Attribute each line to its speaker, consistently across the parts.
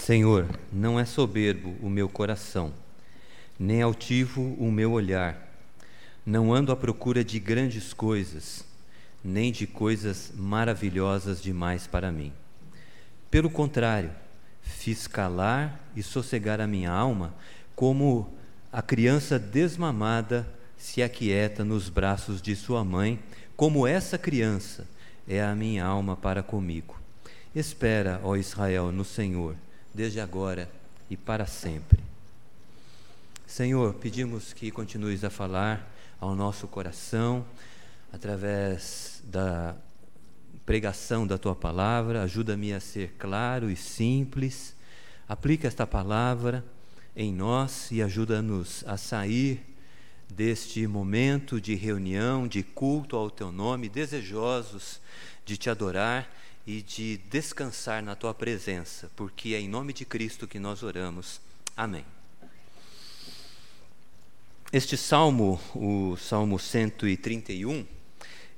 Speaker 1: Senhor, não é soberbo o meu coração, nem altivo o meu olhar. Não ando à procura de grandes coisas, nem de coisas maravilhosas demais para mim. Pelo contrário, fiz calar e sossegar a minha alma, como a criança desmamada se aquieta nos braços de sua mãe, como essa criança é a minha alma para comigo. Espera, ó Israel, no Senhor, desde agora e para sempre. Senhor, pedimos que continues a falar ao nosso coração através da pregação da tua palavra, ajuda-me a ser claro e simples. Aplica esta palavra em nós e ajuda-nos a sair deste momento de reunião, de culto ao teu nome, desejosos de te adorar e de descansar na tua presença, porque é em nome de Cristo que nós oramos. Amém. Este salmo, o Salmo 131,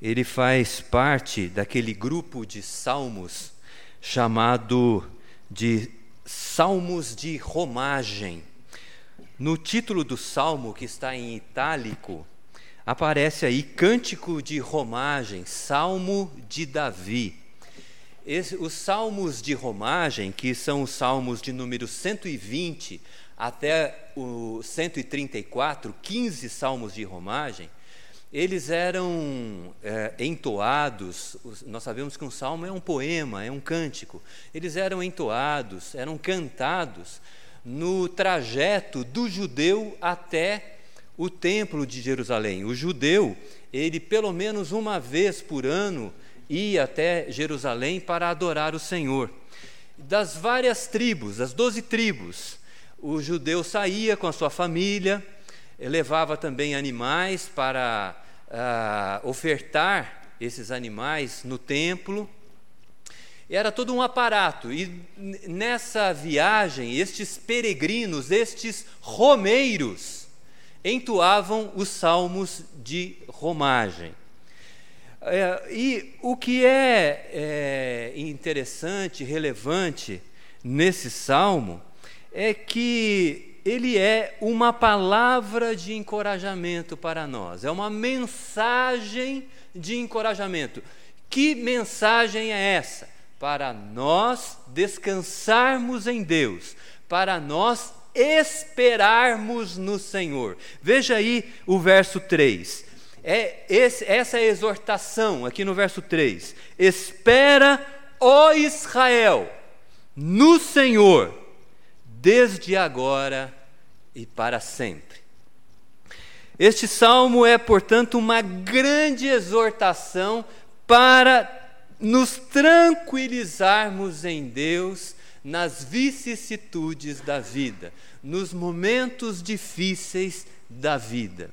Speaker 1: ele faz parte daquele grupo de salmos chamado de Salmos de Romagem. No título do salmo, que está em itálico, aparece aí Cântico de Romagem, Salmo de Davi. Esse, os salmos de romagem, que são os salmos de número 120 até o 134, 15 salmos de romagem, eles eram é, entoados. Nós sabemos que um salmo é um poema, é um cântico. Eles eram entoados, eram cantados no trajeto do judeu até o templo de Jerusalém. O judeu, ele pelo menos uma vez por ano, ia até Jerusalém para adorar o Senhor. Das várias tribos, as doze tribos, o judeu saía com a sua família, levava também animais para uh, ofertar esses animais no templo. Era todo um aparato, e nessa viagem, estes peregrinos, estes romeiros, entoavam os salmos de romagem. É, e o que é, é interessante, relevante nesse salmo, é que ele é uma palavra de encorajamento para nós, é uma mensagem de encorajamento. Que mensagem é essa? Para nós descansarmos em Deus, para nós esperarmos no Senhor. Veja aí o verso 3 é esse, essa é exortação aqui no verso 3. Espera, ó Israel, no Senhor, desde agora e para sempre. Este salmo é, portanto, uma grande exortação para nos tranquilizarmos em Deus nas vicissitudes da vida, nos momentos difíceis da vida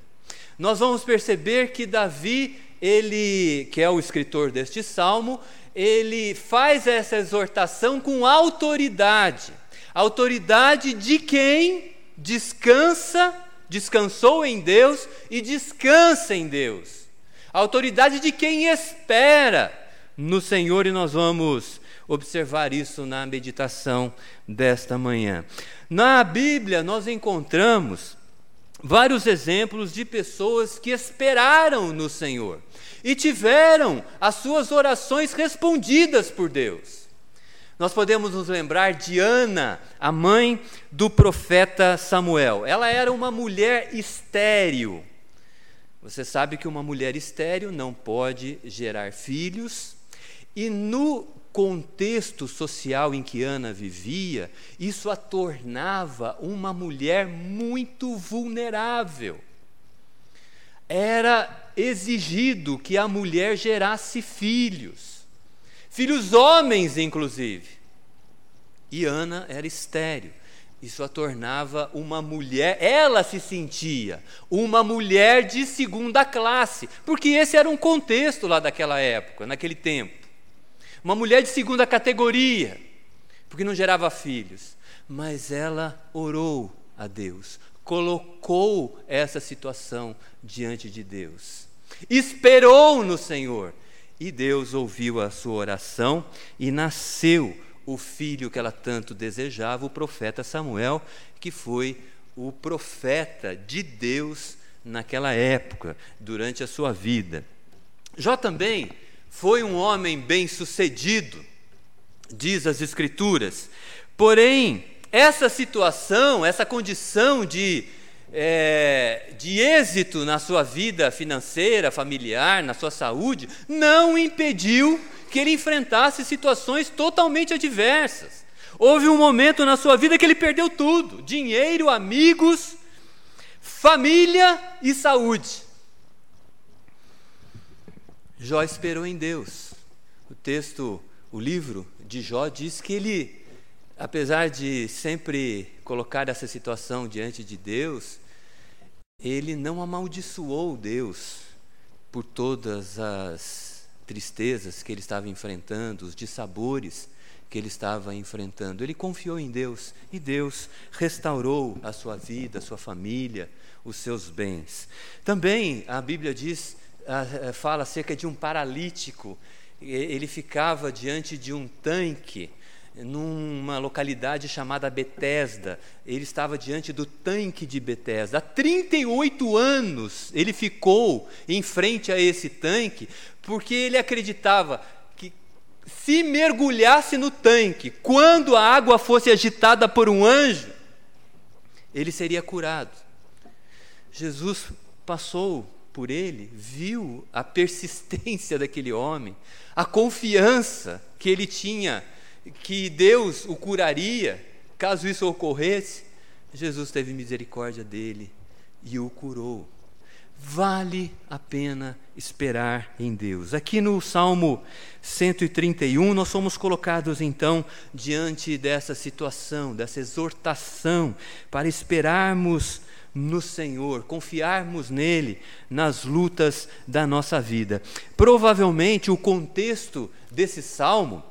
Speaker 1: nós vamos perceber que Davi, ele, que é o escritor deste salmo, ele faz essa exortação com autoridade. Autoridade de quem descansa, descansou em Deus e descansa em Deus. autoridade de quem espera no Senhor e nós vamos observar isso na meditação desta manhã. Na Bíblia nós encontramos vários exemplos de pessoas que esperaram no Senhor e tiveram as suas orações respondidas por Deus. Nós podemos nos lembrar de Ana, a mãe do profeta Samuel. Ela era uma mulher estéril. Você sabe que uma mulher estéril não pode gerar filhos, e no contexto social em que Ana vivia, isso a tornava uma mulher muito vulnerável. Era exigido que a mulher gerasse filhos, filhos homens, inclusive. E Ana era estéril. Isso a tornava uma mulher, ela se sentia uma mulher de segunda classe, porque esse era um contexto lá daquela época, naquele tempo uma mulher de segunda categoria, porque não gerava filhos. Mas ela orou a Deus, colocou essa situação diante de Deus, esperou no Senhor, e Deus ouviu a sua oração e nasceu o filho que ela tanto desejava, o profeta Samuel, que foi o profeta de Deus naquela época, durante a sua vida. Jó também foi um homem bem-sucedido, diz as Escrituras. Porém, essa situação, essa condição de, é, de êxito na sua vida financeira, familiar, na sua saúde, não impediu que ele enfrentasse situações totalmente adversas. Houve um momento na sua vida que ele perdeu tudo: dinheiro, amigos, família e saúde. Jó esperou em Deus. O texto, o livro de Jó diz que ele, apesar de sempre colocar essa situação diante de Deus, ele não amaldiçoou Deus por todas as tristezas que ele estava enfrentando, os dissabores que ele estava enfrentando. Ele confiou em Deus e Deus restaurou a sua vida, a sua família, os seus bens. Também a Bíblia diz fala acerca de um paralítico. Ele ficava diante de um tanque numa localidade chamada Betesda. Ele estava diante do tanque de Betesda. Há 38 anos ele ficou em frente a esse tanque, porque ele acreditava que se mergulhasse no tanque, quando a água fosse agitada por um anjo, ele seria curado. Jesus passou por ele, viu a persistência daquele homem, a confiança que ele tinha que Deus o curaria caso isso ocorresse. Jesus teve misericórdia dele e o curou. Vale a pena esperar em Deus. Aqui no Salmo 131, nós somos colocados então diante dessa situação, dessa exortação, para esperarmos no Senhor, confiarmos nele nas lutas da nossa vida. Provavelmente o contexto desse salmo,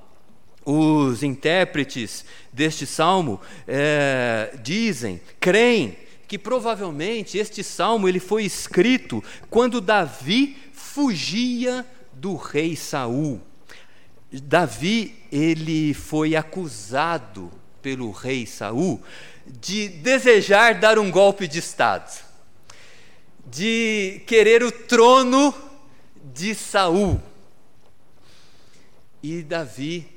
Speaker 1: os intérpretes deste salmo é, dizem, creem que provavelmente este salmo ele foi escrito quando Davi fugia do rei Saul. Davi ele foi acusado pelo rei Saul de desejar dar um golpe de Estado, de querer o trono de Saul. E Davi,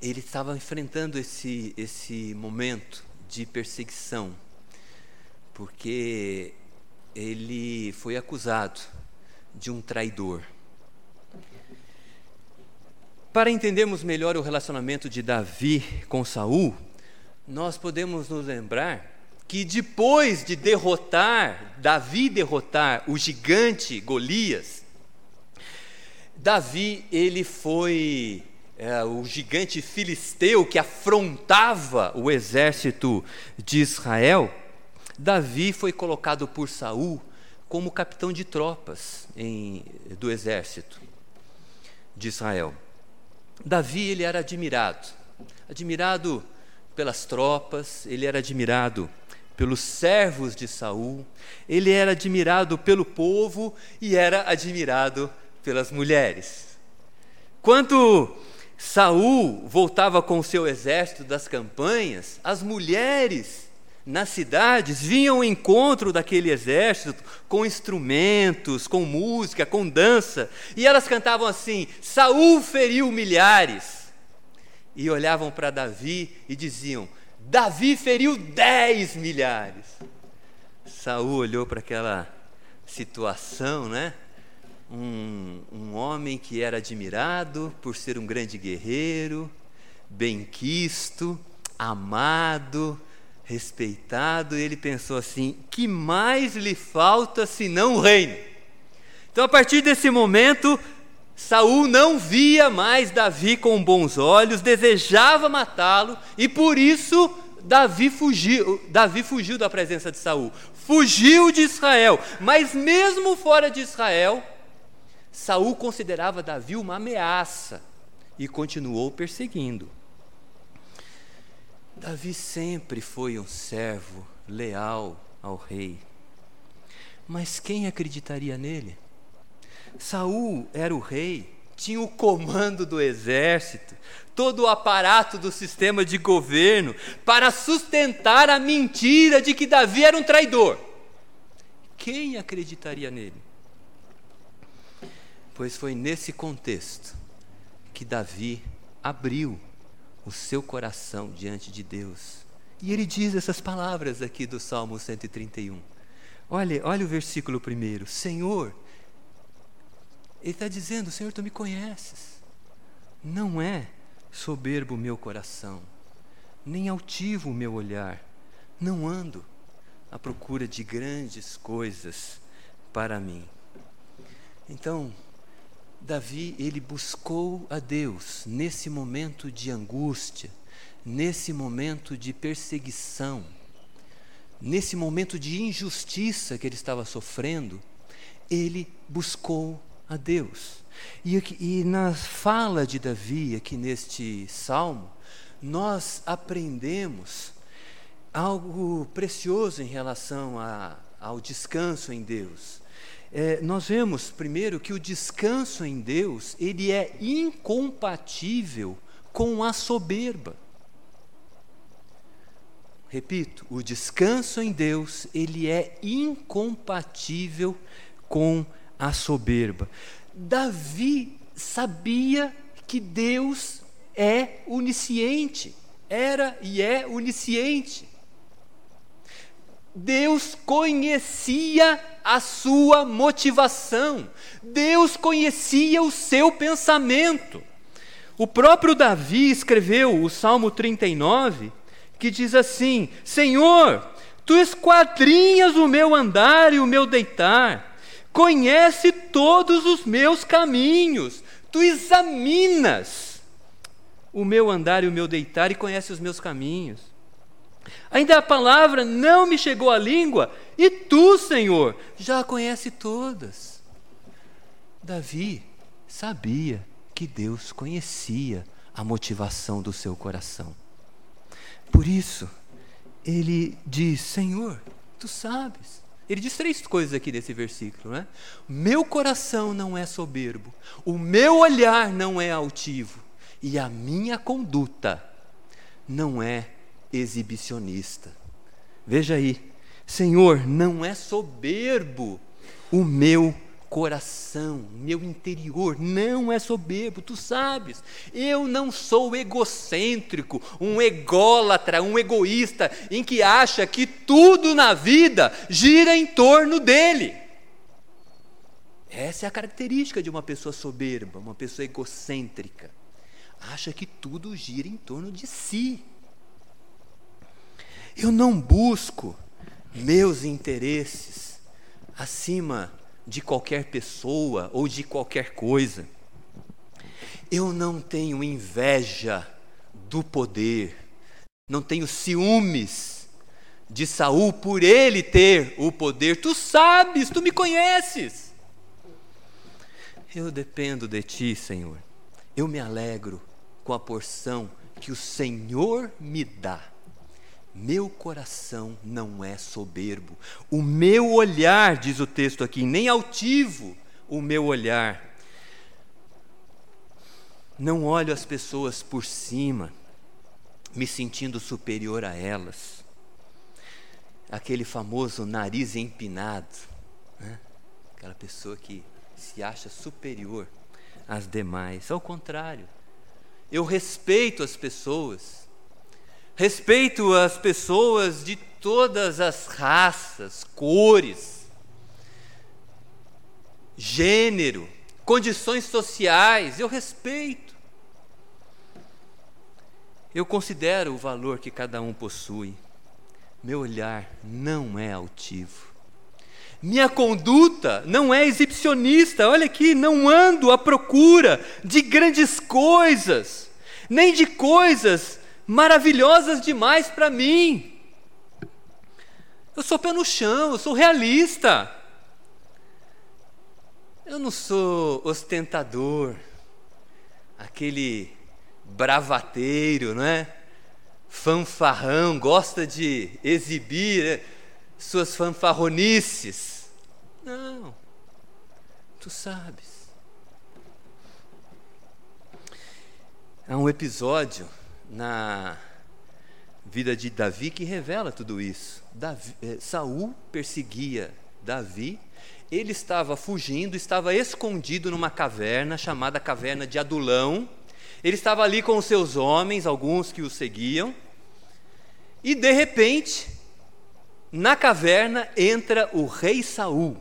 Speaker 1: ele estava enfrentando esse, esse momento de perseguição, porque ele foi acusado de um traidor. Para entendermos melhor o relacionamento de Davi com Saul, nós podemos nos lembrar que depois de derrotar, Davi derrotar o gigante Golias, Davi ele foi é, o gigante filisteu que afrontava o exército de Israel. Davi foi colocado por Saul como capitão de tropas em, do exército de Israel. Davi ele era admirado, admirado pelas tropas, ele era admirado pelos servos de Saul, ele era admirado pelo povo e era admirado pelas mulheres. Quando Saul voltava com o seu exército das campanhas, as mulheres nas cidades vinham ao encontro daquele exército com instrumentos, com música, com dança, e elas cantavam assim: Saul feriu milhares, e olhavam para Davi e diziam: Davi feriu dez milhares. Saul olhou para aquela situação, né? Um, um homem que era admirado por ser um grande guerreiro, benquisto, amado, respeitado, e ele pensou assim: que mais lhe falta senão o reino? Então, a partir desse momento, Saul não via mais Davi com bons olhos, desejava matá-lo e por isso Davi fugiu, Davi fugiu da presença de Saul, fugiu de Israel, mas mesmo fora de Israel, Saul considerava Davi uma ameaça e continuou perseguindo. Davi sempre foi um servo leal ao rei. Mas quem acreditaria nele? Saul era o rei tinha o comando do exército, todo o aparato do sistema de governo para sustentar a mentira de que Davi era um traidor. Quem acreditaria nele? Pois foi nesse contexto que Davi abriu o seu coração diante de Deus. E ele diz essas palavras aqui do Salmo 131. Olha, olha o versículo primeiro. Senhor, ele está dizendo: Senhor, tu me conheces. Não é soberbo o meu coração, nem altivo o meu olhar. Não ando à procura de grandes coisas para mim. Então, Davi, ele buscou a Deus nesse momento de angústia, nesse momento de perseguição, nesse momento de injustiça que ele estava sofrendo, ele buscou a Deus. E, e na fala de Davi, aqui neste salmo, nós aprendemos algo precioso em relação a, ao descanso em Deus. É, nós vemos primeiro que o descanso em Deus ele é incompatível com a soberba. Repito, o descanso em Deus ele é incompatível com a soberba. Davi sabia que Deus é onisciente, era e é onisciente. Deus conhecia a sua motivação, Deus conhecia o seu pensamento. O próprio Davi escreveu o Salmo 39, que diz assim: Senhor, tu esquadrinhas o meu andar e o meu deitar conhece todos os meus caminhos, tu examinas o meu andar e o meu deitar e conhece os meus caminhos. Ainda a palavra não me chegou à língua, e tu, Senhor, já a conhece todas. Davi sabia que Deus conhecia a motivação do seu coração. Por isso, ele diz: Senhor, tu sabes. Ele diz três coisas aqui nesse versículo, né? Meu coração não é soberbo, o meu olhar não é altivo, e a minha conduta não é exibicionista. Veja aí, Senhor, não é soberbo o meu coração, meu interior não é soberbo, tu sabes. Eu não sou egocêntrico, um ególatra, um egoísta, em que acha que tudo na vida gira em torno dele. Essa é a característica de uma pessoa soberba, uma pessoa egocêntrica. Acha que tudo gira em torno de si. Eu não busco meus interesses acima de qualquer pessoa ou de qualquer coisa. Eu não tenho inveja do poder, não tenho ciúmes de Saul por ele ter o poder. Tu sabes, tu me conheces. Eu dependo de ti, Senhor. Eu me alegro com a porção que o Senhor me dá. Meu coração não é soberbo. O meu olhar, diz o texto aqui, nem altivo o meu olhar. Não olho as pessoas por cima, me sentindo superior a elas. Aquele famoso nariz empinado, né? aquela pessoa que se acha superior às demais. Ao contrário, eu respeito as pessoas Respeito as pessoas de todas as raças, cores, gênero, condições sociais, eu respeito. Eu considero o valor que cada um possui. Meu olhar não é altivo. Minha conduta não é exibicionista. Olha aqui, não ando à procura de grandes coisas, nem de coisas maravilhosas demais para mim. Eu sou pé no chão, eu sou realista. Eu não sou ostentador, aquele bravateiro, não é? Fanfarrão, gosta de exibir né? suas fanfarronices. Não, tu sabes. Há um episódio na vida de Davi que revela tudo isso. Davi, eh, Saul perseguia Davi, ele estava fugindo, estava escondido numa caverna chamada Caverna de Adulão. Ele estava ali com os seus homens, alguns que o seguiam, e de repente, na caverna entra o rei Saul.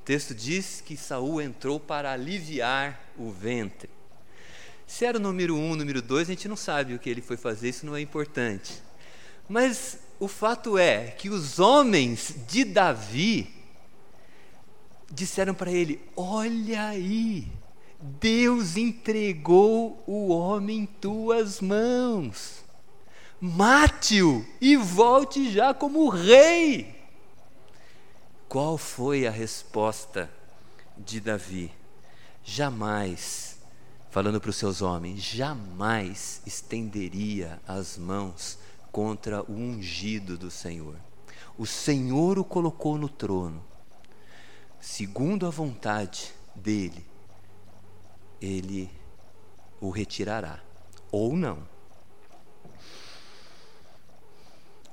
Speaker 1: O texto diz que Saul entrou para aliviar o ventre. Se era o número um, número dois, a gente não sabe o que ele foi fazer, isso não é importante. Mas o fato é que os homens de Davi disseram para ele: Olha aí, Deus entregou o homem em tuas mãos. Mate-o e volte já como rei. Qual foi a resposta de Davi? Jamais, falando para os seus homens, jamais estenderia as mãos contra o ungido do Senhor. O Senhor o colocou no trono, segundo a vontade dele, ele o retirará, ou não.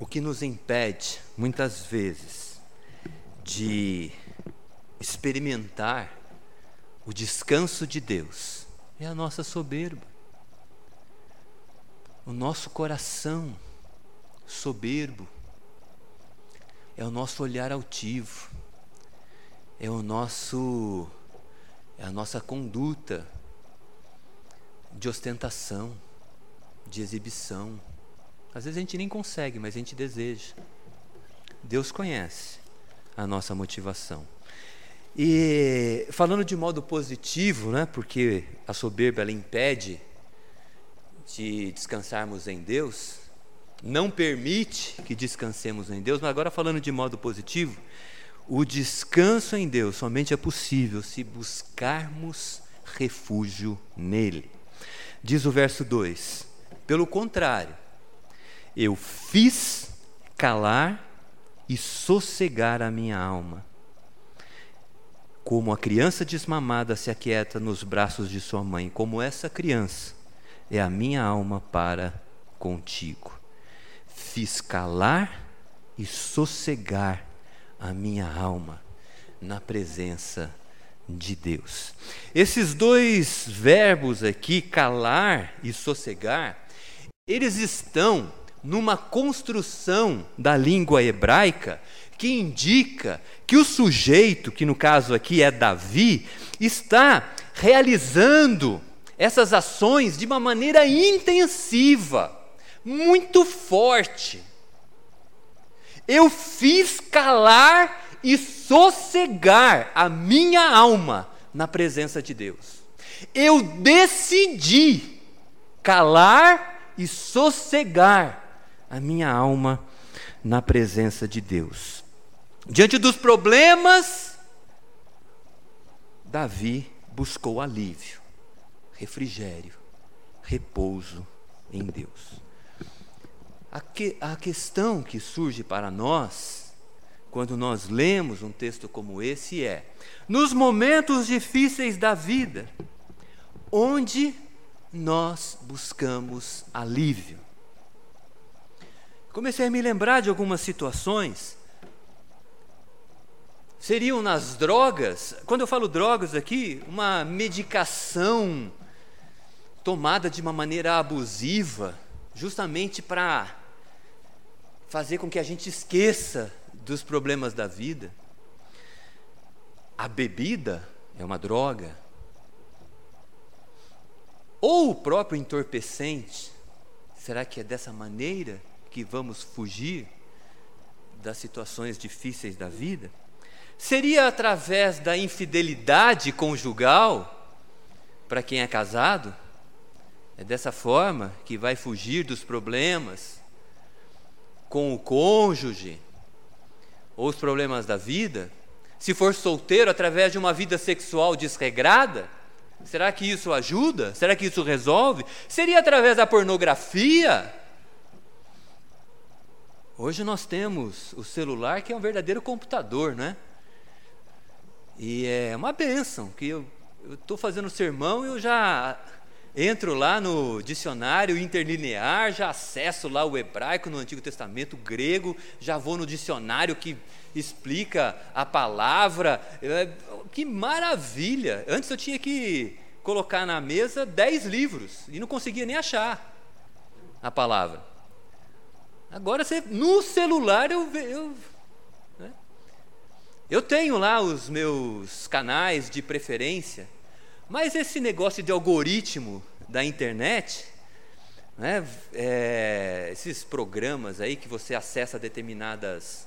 Speaker 1: O que nos impede, muitas vezes, de experimentar o descanso de Deus é a nossa soberba, o nosso coração soberbo, é o nosso olhar altivo, é o nosso é a nossa conduta de ostentação, de exibição. Às vezes a gente nem consegue, mas a gente deseja. Deus conhece a nossa motivação. E falando de modo positivo, né, porque a soberba ela impede de descansarmos em Deus, não permite que descansemos em Deus, mas agora falando de modo positivo, o descanso em Deus somente é possível se buscarmos refúgio nele. Diz o verso 2: Pelo contrário, eu fiz calar e sossegar a minha alma. Como a criança desmamada se aquieta nos braços de sua mãe, como essa criança é a minha alma para contigo. Fiz calar e sossegar a minha alma na presença de Deus. Esses dois verbos aqui, calar e sossegar, eles estão numa construção da língua hebraica que indica que o sujeito, que no caso aqui é Davi, está realizando essas ações de uma maneira intensiva, muito forte. Eu fiz calar e sossegar a minha alma na presença de Deus. Eu decidi calar e sossegar a minha alma na presença de Deus. Diante dos problemas, Davi buscou alívio, refrigério, repouso em Deus. A, que, a questão que surge para nós, quando nós lemos um texto como esse, é: nos momentos difíceis da vida, onde nós buscamos alívio? comecei a me lembrar de algumas situações. Seriam nas drogas, quando eu falo drogas aqui, uma medicação tomada de uma maneira abusiva, justamente para fazer com que a gente esqueça dos problemas da vida. A bebida é uma droga. Ou o próprio entorpecente. Será que é dessa maneira que vamos fugir das situações difíceis da vida? Seria através da infidelidade conjugal para quem é casado? É dessa forma que vai fugir dos problemas com o cônjuge ou os problemas da vida? Se for solteiro, através de uma vida sexual desregrada? Será que isso ajuda? Será que isso resolve? Seria através da pornografia? Hoje nós temos o celular que é um verdadeiro computador, né? E é uma benção que eu estou fazendo sermão e eu já entro lá no dicionário interlinear, já acesso lá o hebraico no Antigo Testamento, o grego, já vou no dicionário que explica a palavra. É, que maravilha! Antes eu tinha que colocar na mesa dez livros e não conseguia nem achar a palavra. Agora no celular eu, eu? Eu tenho lá os meus canais de preferência, mas esse negócio de algoritmo da internet, né, é, esses programas aí que você acessa determinadas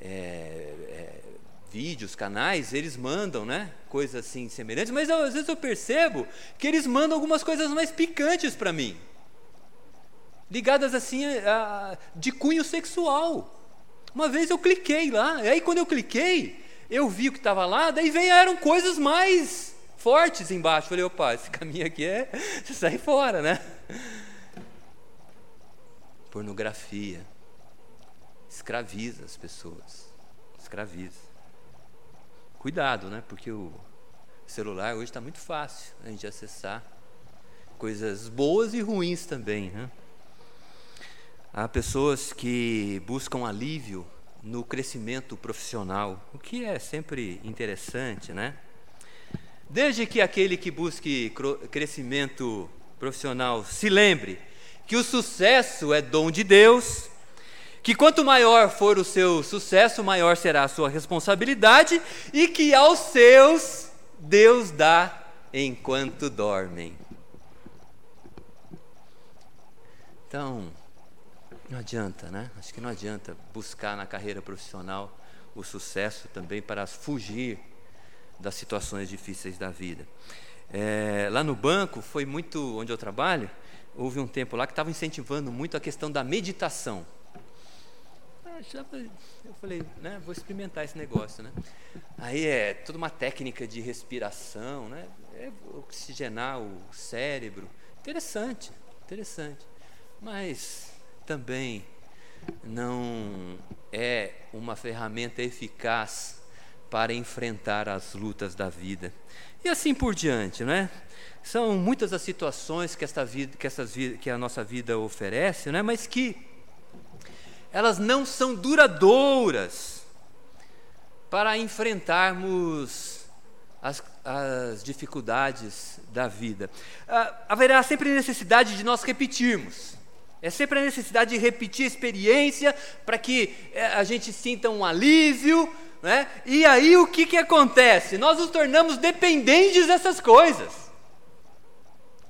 Speaker 1: é, é, vídeos, canais, eles mandam, né? Coisas assim semelhantes, mas às vezes eu percebo que eles mandam algumas coisas mais picantes para mim, ligadas assim a, a, de cunho sexual. Uma vez eu cliquei lá, e aí quando eu cliquei, eu vi o que estava lá, daí vieram coisas mais fortes embaixo. Falei, opa, esse caminho aqui é. Você sai fora, né? Pornografia escraviza as pessoas. Escraviza. Cuidado, né? Porque o celular hoje está muito fácil a gente acessar coisas boas e ruins também, né? Há pessoas que buscam alívio no crescimento profissional, o que é sempre interessante, né? Desde que aquele que busque crescimento profissional se lembre que o sucesso é dom de Deus que quanto maior for o seu sucesso, maior será a sua responsabilidade, e que aos seus Deus dá enquanto dormem. Então, não adianta, né? Acho que não adianta buscar na carreira profissional o sucesso também para fugir das situações difíceis da vida. É, lá no banco, foi muito onde eu trabalho, houve um tempo lá que estava incentivando muito a questão da meditação eu falei, né, vou experimentar esse negócio, né? Aí é toda uma técnica de respiração, né? É oxigenar o cérebro. Interessante, interessante. Mas também não é uma ferramenta eficaz para enfrentar as lutas da vida. E assim por diante, né? São muitas as situações que, esta vida, que, essas, que a nossa vida oferece, né? mas que elas não são duradouras para enfrentarmos as, as dificuldades da vida. Ah, haverá sempre necessidade de nós repetirmos. É sempre a necessidade de repetir a experiência para que eh, a gente sinta um alívio. Né? E aí o que, que acontece? Nós nos tornamos dependentes dessas coisas.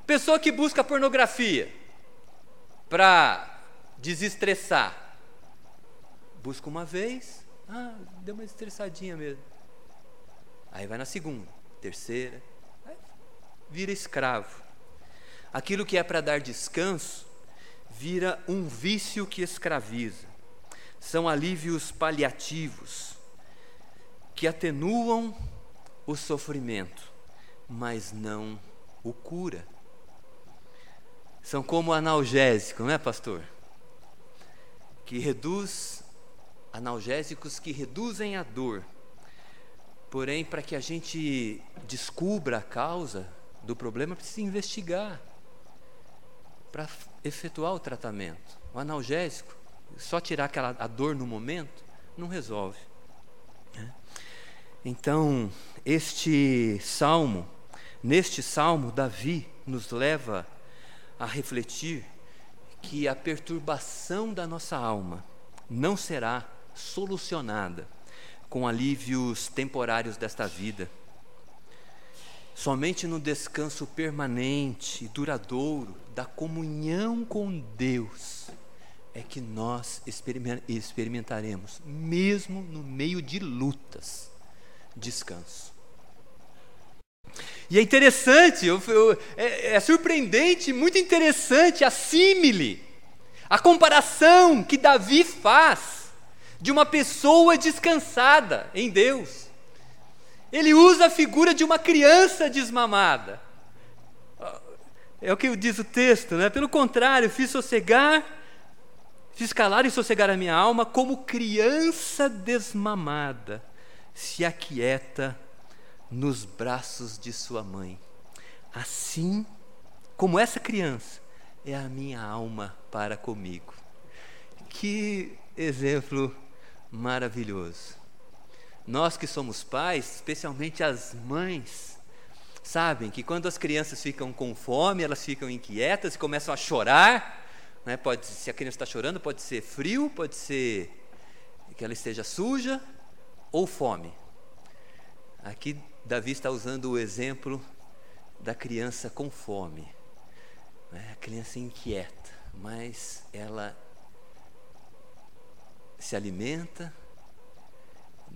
Speaker 1: Pessoa que busca pornografia para desestressar Busca uma vez, ah, deu uma estressadinha mesmo. Aí vai na segunda, terceira, vira escravo. Aquilo que é para dar descanso vira um vício que escraviza. São alívios paliativos que atenuam o sofrimento, mas não o cura. São como analgésico, não é, pastor? Que reduz analgésicos que reduzem a dor. Porém, para que a gente descubra a causa do problema, precisa investigar para efetuar o tratamento. O analgésico, só tirar aquela a dor no momento, não resolve. Né? Então, este salmo, neste salmo, Davi nos leva a refletir que a perturbação da nossa alma não será solucionada com alívios temporários desta vida. Somente no descanso permanente e duradouro da comunhão com Deus é que nós experimentaremos, mesmo no meio de lutas, descanso. E é interessante, é, é surpreendente, muito interessante a símile, a comparação que Davi faz de uma pessoa descansada em Deus. Ele usa a figura de uma criança desmamada. É o que diz o texto, né? Pelo contrário, fiz sossegar, fiz calar e sossegar a minha alma como criança desmamada se aquieta nos braços de sua mãe. Assim como essa criança, é a minha alma para comigo. Que exemplo maravilhoso. Nós que somos pais, especialmente as mães, sabem que quando as crianças ficam com fome, elas ficam inquietas e começam a chorar. Né? Pode, se a criança está chorando, pode ser frio, pode ser que ela esteja suja ou fome. Aqui Davi está usando o exemplo da criança com fome. Né? A criança inquieta, mas ela se alimenta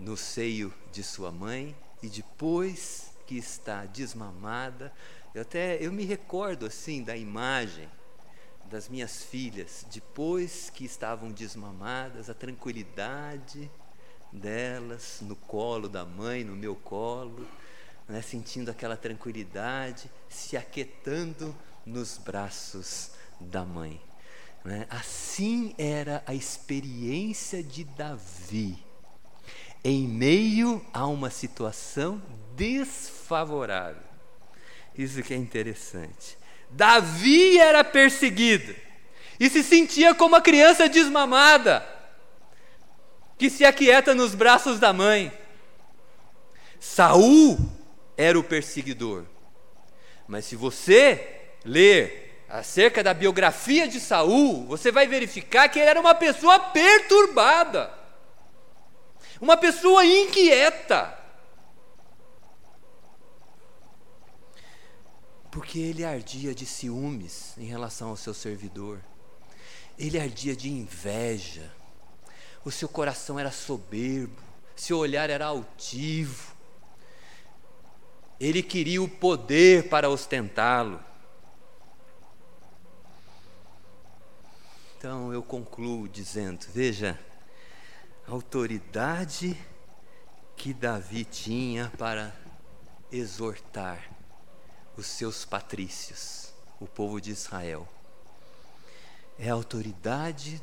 Speaker 1: no seio de sua mãe e depois que está desmamada, eu até eu me recordo assim da imagem das minhas filhas depois que estavam desmamadas, a tranquilidade delas no colo da mãe, no meu colo, né, sentindo aquela tranquilidade, se aquietando nos braços da mãe. Né? Assim era a experiência de Davi, em meio a uma situação desfavorável. Isso que é interessante. Davi era perseguido e se sentia como uma criança desmamada, que se aquieta nos braços da mãe. Saul era o perseguidor. Mas se você ler acerca da biografia de Saul, você vai verificar que ele era uma pessoa perturbada, uma pessoa inquieta. Porque ele ardia de ciúmes em relação ao seu servidor, ele ardia de inveja, o seu coração era soberbo, seu olhar era altivo, ele queria o poder para ostentá-lo. Então eu concluo dizendo: veja, autoridade que Davi tinha para exortar os seus patrícios, o povo de Israel. É a autoridade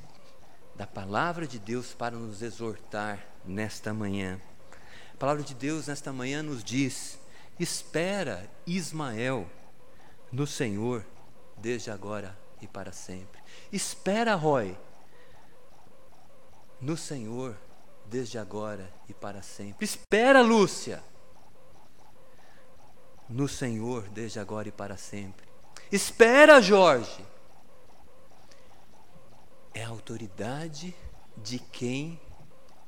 Speaker 1: da palavra de Deus para nos exortar nesta manhã. A palavra de Deus nesta manhã nos diz: espera Ismael no Senhor, desde agora e para sempre. Espera, Roy, no Senhor, desde agora e para sempre. Espera, Lúcia, no Senhor, desde agora e para sempre. Espera, Jorge. É a autoridade de quem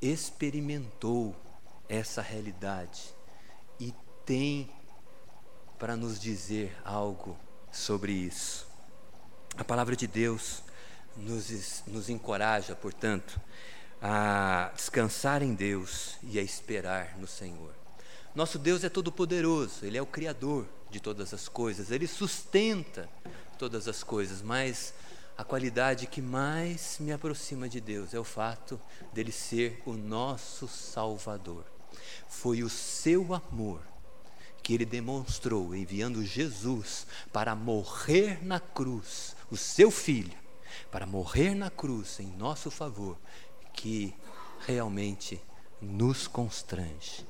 Speaker 1: experimentou essa realidade e tem para nos dizer algo sobre isso. A palavra de Deus nos, nos encoraja, portanto, a descansar em Deus e a esperar no Senhor. Nosso Deus é todo-poderoso, Ele é o Criador de todas as coisas, Ele sustenta todas as coisas, mas a qualidade que mais me aproxima de Deus é o fato dele ser o nosso Salvador. Foi o seu amor que ele demonstrou enviando Jesus para morrer na cruz o seu filho para morrer na cruz em nosso favor, que realmente nos constrange.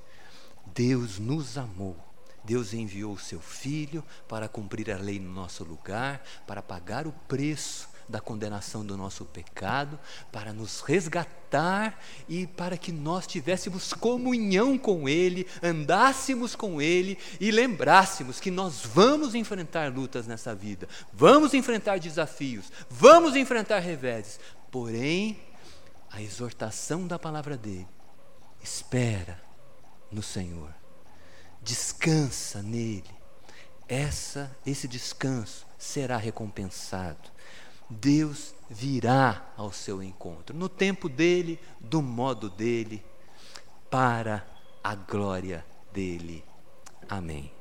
Speaker 1: Deus nos amou. Deus enviou o seu filho para cumprir a lei no nosso lugar, para pagar o preço da condenação do nosso pecado, para nos resgatar e para que nós tivéssemos comunhão com Ele, andássemos com Ele e lembrássemos que nós vamos enfrentar lutas nessa vida, vamos enfrentar desafios, vamos enfrentar reveses, porém, a exortação da palavra dele, espera no Senhor, descansa nele, essa, esse descanso será recompensado. Deus virá ao seu encontro, no tempo dele, do modo dele, para a glória dele. Amém.